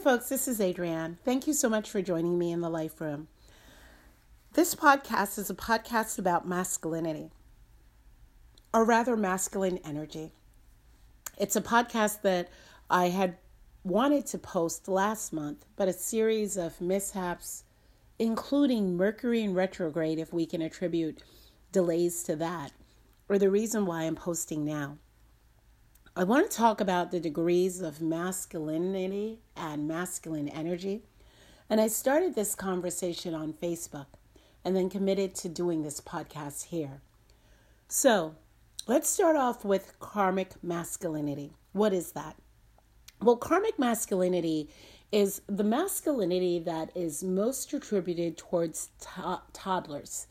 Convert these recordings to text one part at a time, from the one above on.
folks. This is Adrienne. Thank you so much for joining me in the Life Room. This podcast is a podcast about masculinity, or rather, masculine energy. It's a podcast that I had wanted to post last month, but a series of mishaps, including Mercury in retrograde, if we can attribute delays to that, or the reason why I'm posting now. I want to talk about the degrees of masculinity and masculine energy. And I started this conversation on Facebook and then committed to doing this podcast here. So let's start off with karmic masculinity. What is that? Well, karmic masculinity is the masculinity that is most attributed towards to- toddlers.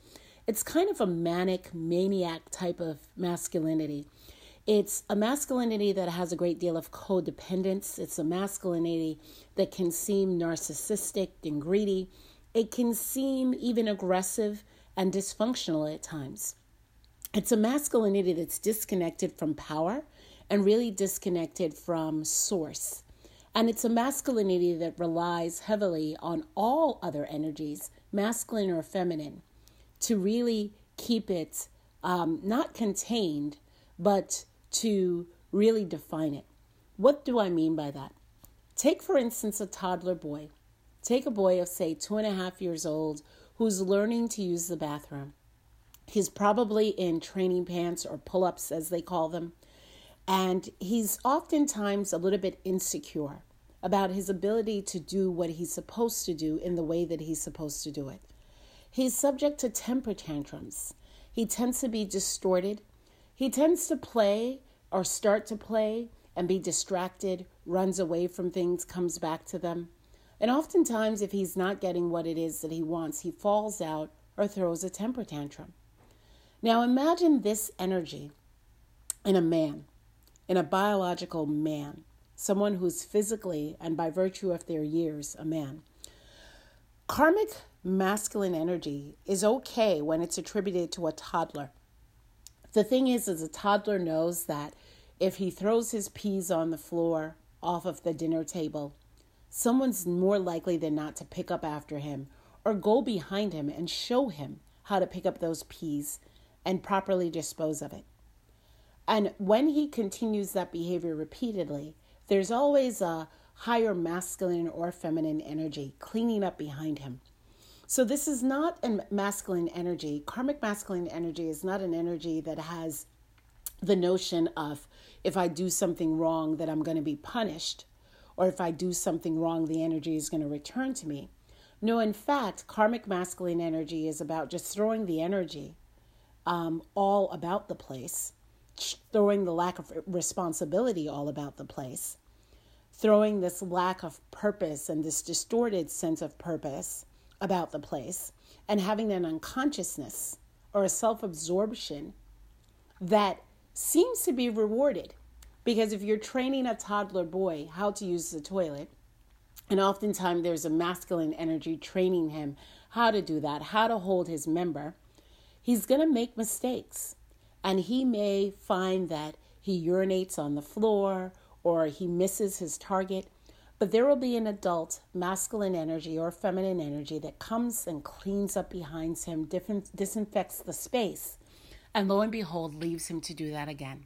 It's kind of a manic, maniac type of masculinity. It's a masculinity that has a great deal of codependence. It's a masculinity that can seem narcissistic and greedy. It can seem even aggressive and dysfunctional at times. It's a masculinity that's disconnected from power and really disconnected from source. And it's a masculinity that relies heavily on all other energies, masculine or feminine, to really keep it um, not contained, but to really define it. What do I mean by that? Take, for instance, a toddler boy. Take a boy of, say, two and a half years old who's learning to use the bathroom. He's probably in training pants or pull ups, as they call them, and he's oftentimes a little bit insecure about his ability to do what he's supposed to do in the way that he's supposed to do it. He's subject to temper tantrums. He tends to be distorted he tends to play or start to play and be distracted, runs away from things, comes back to them. And oftentimes, if he's not getting what it is that he wants, he falls out or throws a temper tantrum. Now, imagine this energy in a man, in a biological man, someone who's physically and by virtue of their years a man. Karmic masculine energy is okay when it's attributed to a toddler. The thing is, is a toddler knows that if he throws his peas on the floor off of the dinner table, someone's more likely than not to pick up after him or go behind him and show him how to pick up those peas and properly dispose of it. And when he continues that behavior repeatedly, there's always a higher masculine or feminine energy cleaning up behind him. So, this is not a masculine energy. Karmic masculine energy is not an energy that has the notion of if I do something wrong, that I'm going to be punished, or if I do something wrong, the energy is going to return to me. No, in fact, karmic masculine energy is about just throwing the energy um, all about the place, throwing the lack of responsibility all about the place, throwing this lack of purpose and this distorted sense of purpose about the place and having an unconsciousness or a self absorption that seems to be rewarded. Because if you're training a toddler boy how to use the toilet, and oftentimes there's a masculine energy training him how to do that, how to hold his member, he's going to make mistakes. And he may find that he urinates on the floor or he misses his target but there will be an adult masculine energy or feminine energy that comes and cleans up behind him, disinfects the space, and lo and behold, leaves him to do that again.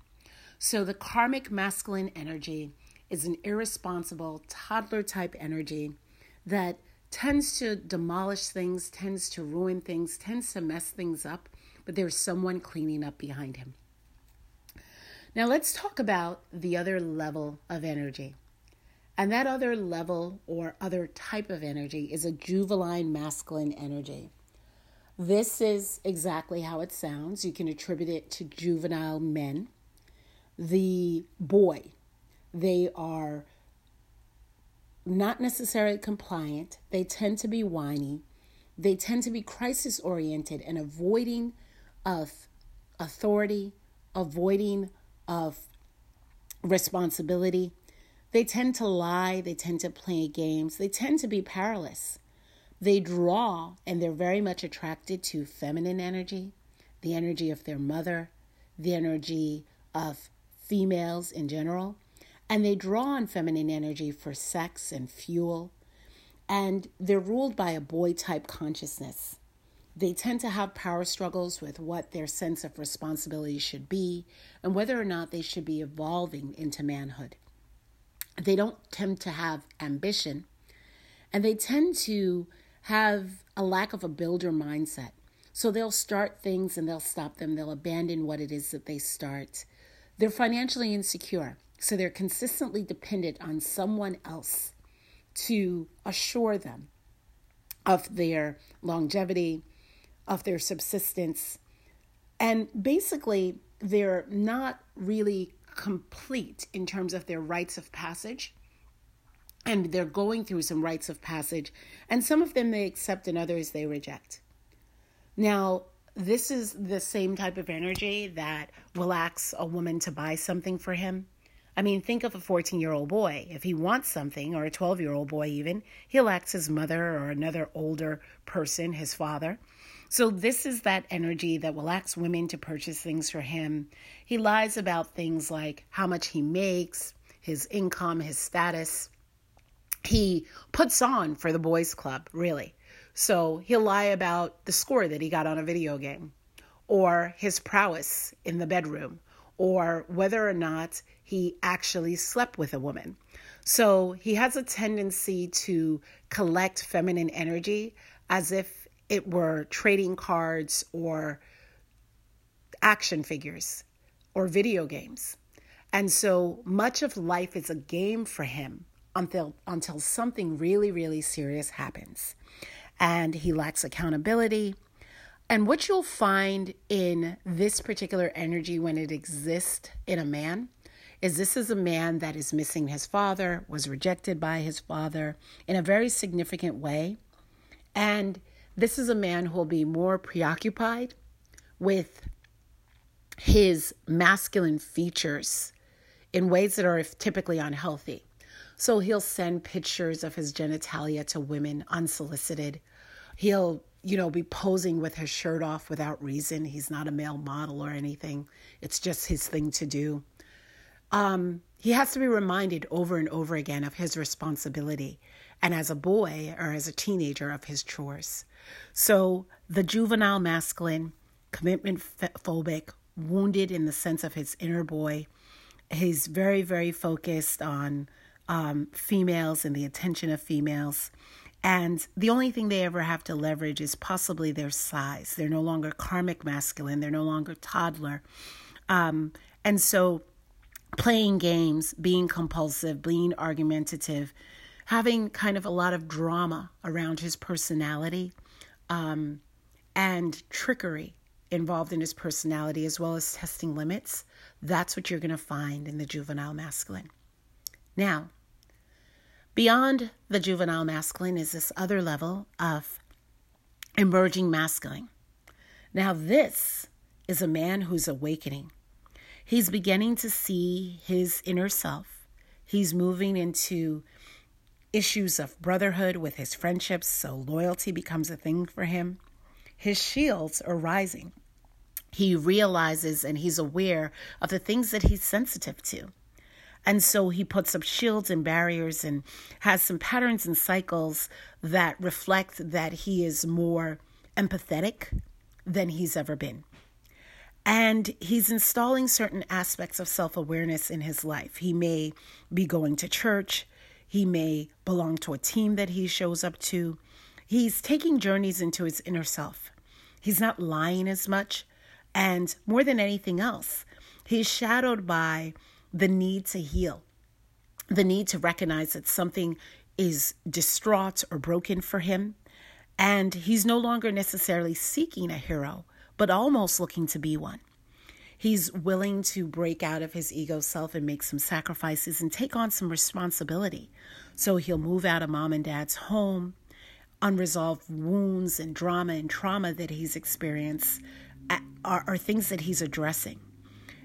So the karmic masculine energy is an irresponsible toddler type energy that tends to demolish things, tends to ruin things, tends to mess things up, but there's someone cleaning up behind him. Now let's talk about the other level of energy. And that other level or other type of energy is a juvenile masculine energy. This is exactly how it sounds. You can attribute it to juvenile men. The boy, they are not necessarily compliant, they tend to be whiny, they tend to be crisis oriented and avoiding of authority, avoiding of responsibility they tend to lie, they tend to play games, they tend to be powerless. They draw and they're very much attracted to feminine energy, the energy of their mother, the energy of females in general, And they draw on feminine energy for sex and fuel. And they're ruled by a boy type consciousness. They tend to have power struggles with what their sense of responsibility should be and whether or not they should be evolving into manhood. They don't tend to have ambition and they tend to have a lack of a builder mindset. So they'll start things and they'll stop them. They'll abandon what it is that they start. They're financially insecure. So they're consistently dependent on someone else to assure them of their longevity, of their subsistence. And basically, they're not really complete in terms of their rites of passage. And they're going through some rites of passage, and some of them they accept and others they reject. Now, this is the same type of energy that will ask a woman to buy something for him. I mean, think of a 14 year old boy. If he wants something, or a 12 year old boy even, he'll ask his mother or another older person, his father. So, this is that energy that will ask women to purchase things for him. He lies about things like how much he makes, his income, his status. He puts on for the boys' club, really. So he'll lie about the score that he got on a video game, or his prowess in the bedroom, or whether or not he actually slept with a woman. So he has a tendency to collect feminine energy as if it were trading cards or action figures or video games. And so much of life is a game for him until until something really really serious happens and he lacks accountability. And what you'll find in this particular energy when it exists in a man is this is a man that is missing his father, was rejected by his father in a very significant way. And this is a man who will be more preoccupied with his masculine features in ways that are typically unhealthy. So he'll send pictures of his genitalia to women unsolicited He'll, you know, be posing with his shirt off without reason. He's not a male model or anything. It's just his thing to do. Um, he has to be reminded over and over again of his responsibility, and as a boy or as a teenager, of his chores. So the juvenile masculine, commitment phobic, wounded in the sense of his inner boy, he's very, very focused on um, females and the attention of females. And the only thing they ever have to leverage is possibly their size. They're no longer karmic masculine, they're no longer toddler. Um, and so playing games, being compulsive, being argumentative, having kind of a lot of drama around his personality um, and trickery involved in his personality, as well as testing limits. That's what you're going to find in the juvenile masculine. Now, Beyond the juvenile masculine is this other level of emerging masculine. Now, this is a man who's awakening. He's beginning to see his inner self. He's moving into issues of brotherhood with his friendships, so loyalty becomes a thing for him. His shields are rising. He realizes and he's aware of the things that he's sensitive to. And so he puts up shields and barriers and has some patterns and cycles that reflect that he is more empathetic than he's ever been. And he's installing certain aspects of self awareness in his life. He may be going to church, he may belong to a team that he shows up to. He's taking journeys into his inner self. He's not lying as much. And more than anything else, he's shadowed by the need to heal, the need to recognize that something is distraught or broken for him. And he's no longer necessarily seeking a hero, but almost looking to be one. He's willing to break out of his ego self and make some sacrifices and take on some responsibility. So he'll move out of mom and dad's home. Unresolved wounds and drama and trauma that he's experienced are, are things that he's addressing.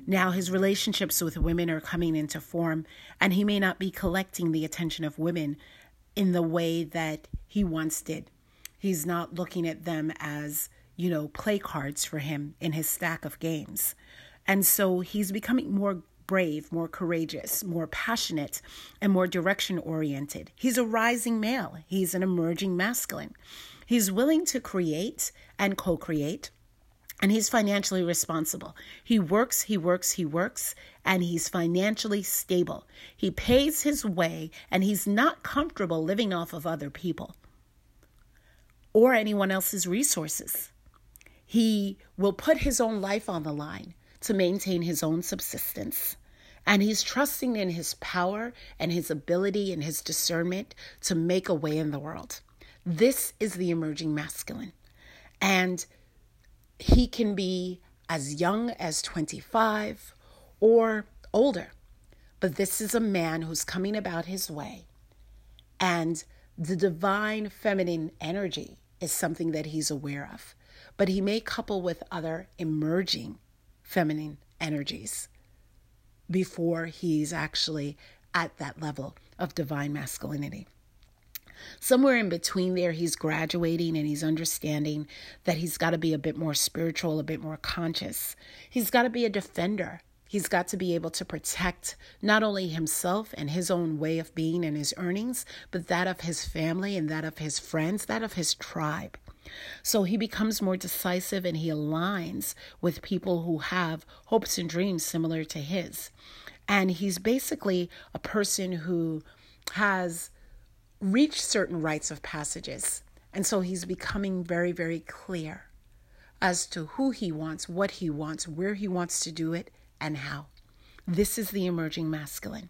Now his relationships with women are coming into form, and he may not be collecting the attention of women in the way that he once did. He's not looking at them as, you know, play cards for him in his stack of games. And so he's becoming more brave, more courageous, more passionate, and more direction oriented. He's a rising male. He's an emerging masculine. He's willing to create and co create. And he's financially responsible. He works, he works, he works, and he's financially stable. He pays his way, and he's not comfortable living off of other people or anyone else's resources. He will put his own life on the line to maintain his own subsistence. And he's trusting in his power and his ability and his discernment to make a way in the world. This is the emerging masculine. And he can be as young as 25 or older. But this is a man who's coming about his way. And the divine feminine energy is something that he's aware of. But he may couple with other emerging feminine energies before he's actually at that level of divine masculinity. Somewhere in between there, he's graduating and he's understanding that he's got to be a bit more spiritual, a bit more conscious. He's got to be a defender. He's got to be able to protect not only himself and his own way of being and his earnings, but that of his family and that of his friends, that of his tribe. So he becomes more decisive and he aligns with people who have hopes and dreams similar to his. And he's basically a person who has reached certain rites of passages. And so he's becoming very, very clear as to who he wants, what he wants, where he wants to do it, and how. This is the emerging masculine.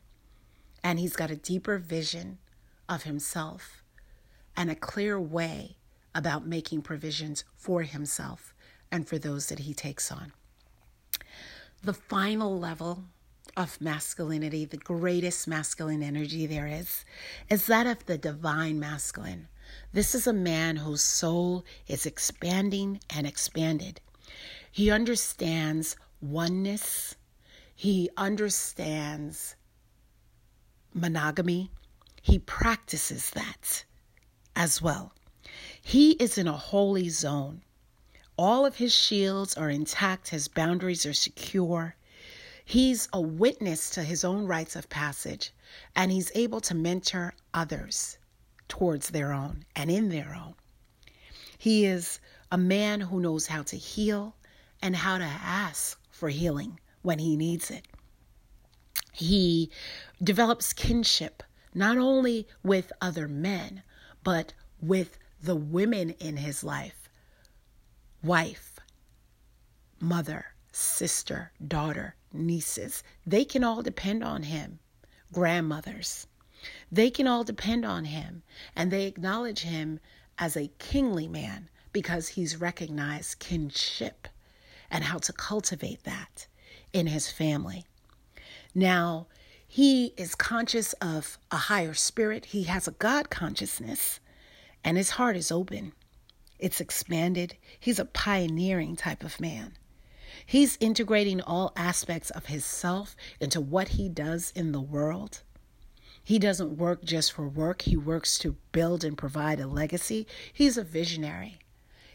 And he's got a deeper vision of himself and a clear way about making provisions for himself and for those that he takes on. The final level of masculinity, the greatest masculine energy there is, is that of the divine masculine. This is a man whose soul is expanding and expanded. He understands oneness, he understands monogamy, he practices that as well. He is in a holy zone. All of his shields are intact, his boundaries are secure. He's a witness to his own rites of passage, and he's able to mentor others towards their own and in their own. He is a man who knows how to heal and how to ask for healing when he needs it. He develops kinship not only with other men, but with the women in his life wife, mother, sister, daughter, nieces they can all depend on him, grandmothers. They can all depend on him, and they acknowledge him as a kingly man because he's recognized kinship and how to cultivate that in his family. Now, he is conscious of a higher spirit, he has a God consciousness and his heart is open. It's expanded. He's a pioneering type of man. He's integrating all aspects of his self into what he does in the world. He doesn't work just for work, he works to build and provide a legacy. He's a visionary.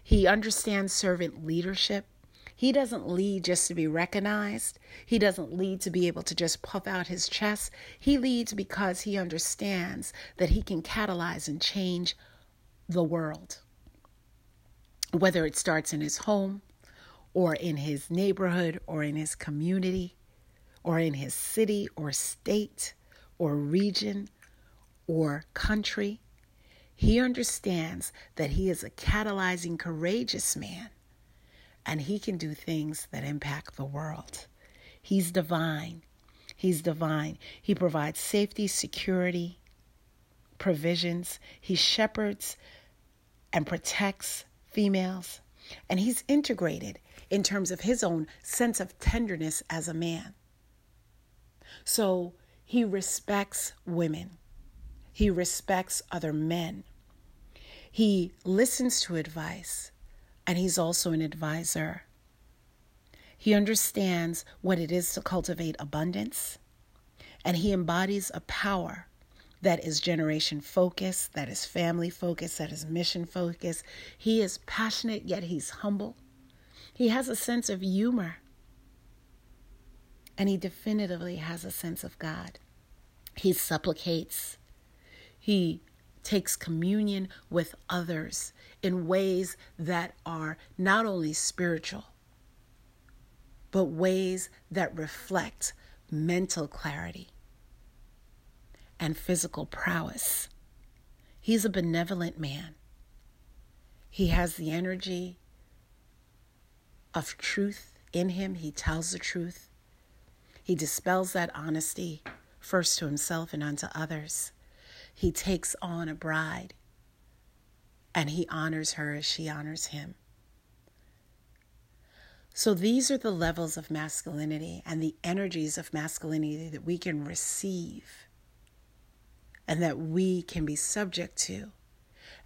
He understands servant leadership. He doesn't lead just to be recognized. He doesn't lead to be able to just puff out his chest. He leads because he understands that he can catalyze and change the world. Whether it starts in his home, or in his neighborhood, or in his community, or in his city, or state, or region, or country, he understands that he is a catalyzing, courageous man, and he can do things that impact the world. He's divine. He's divine. He provides safety, security, provisions. He shepherds and protects females. And he's integrated in terms of his own sense of tenderness as a man. So he respects women, he respects other men, he listens to advice, and he's also an advisor. He understands what it is to cultivate abundance, and he embodies a power that is generation focused, that is family focused, that is mission focused. He is passionate, yet he's humble. He has a sense of humor. and he definitively has a sense of God. He supplicates, he takes communion with others in ways that are not only spiritual, but ways that reflect mental clarity and physical prowess. He's a benevolent man. He has the energy of truth in him. He tells the truth. He dispels that honesty first to himself and unto others. He takes on a bride and he honors her as she honors him. So, these are the levels of masculinity and the energies of masculinity that we can receive and that we can be subject to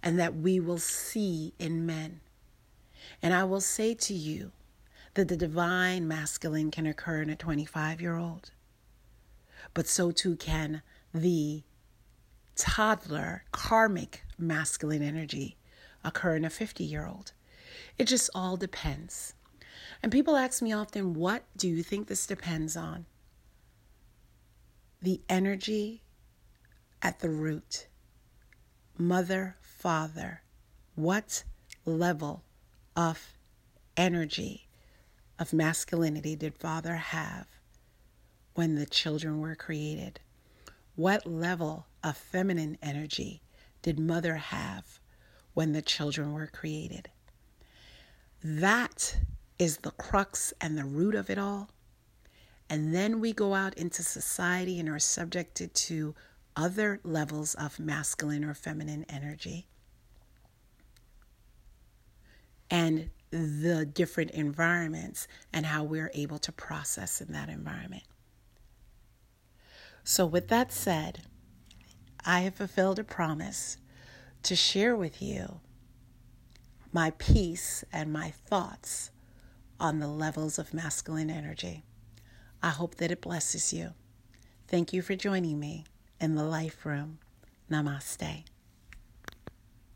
and that we will see in men. And I will say to you that the divine masculine can occur in a 25 year old, but so too can the toddler karmic masculine energy occur in a 50 year old. It just all depends. And people ask me often, what do you think this depends on? The energy at the root. Mother, father, what level of energy, of masculinity did father have when the children were created? What level of feminine energy did mother have when the children were created? That is the crux and the root of it all. And then we go out into society and are subjected to other levels of masculine or feminine energy and the different environments and how we're able to process in that environment. So, with that said, I have fulfilled a promise to share with you my peace and my thoughts on the levels of masculine energy. I hope that it blesses you. Thank you for joining me in the Life Room. Namaste.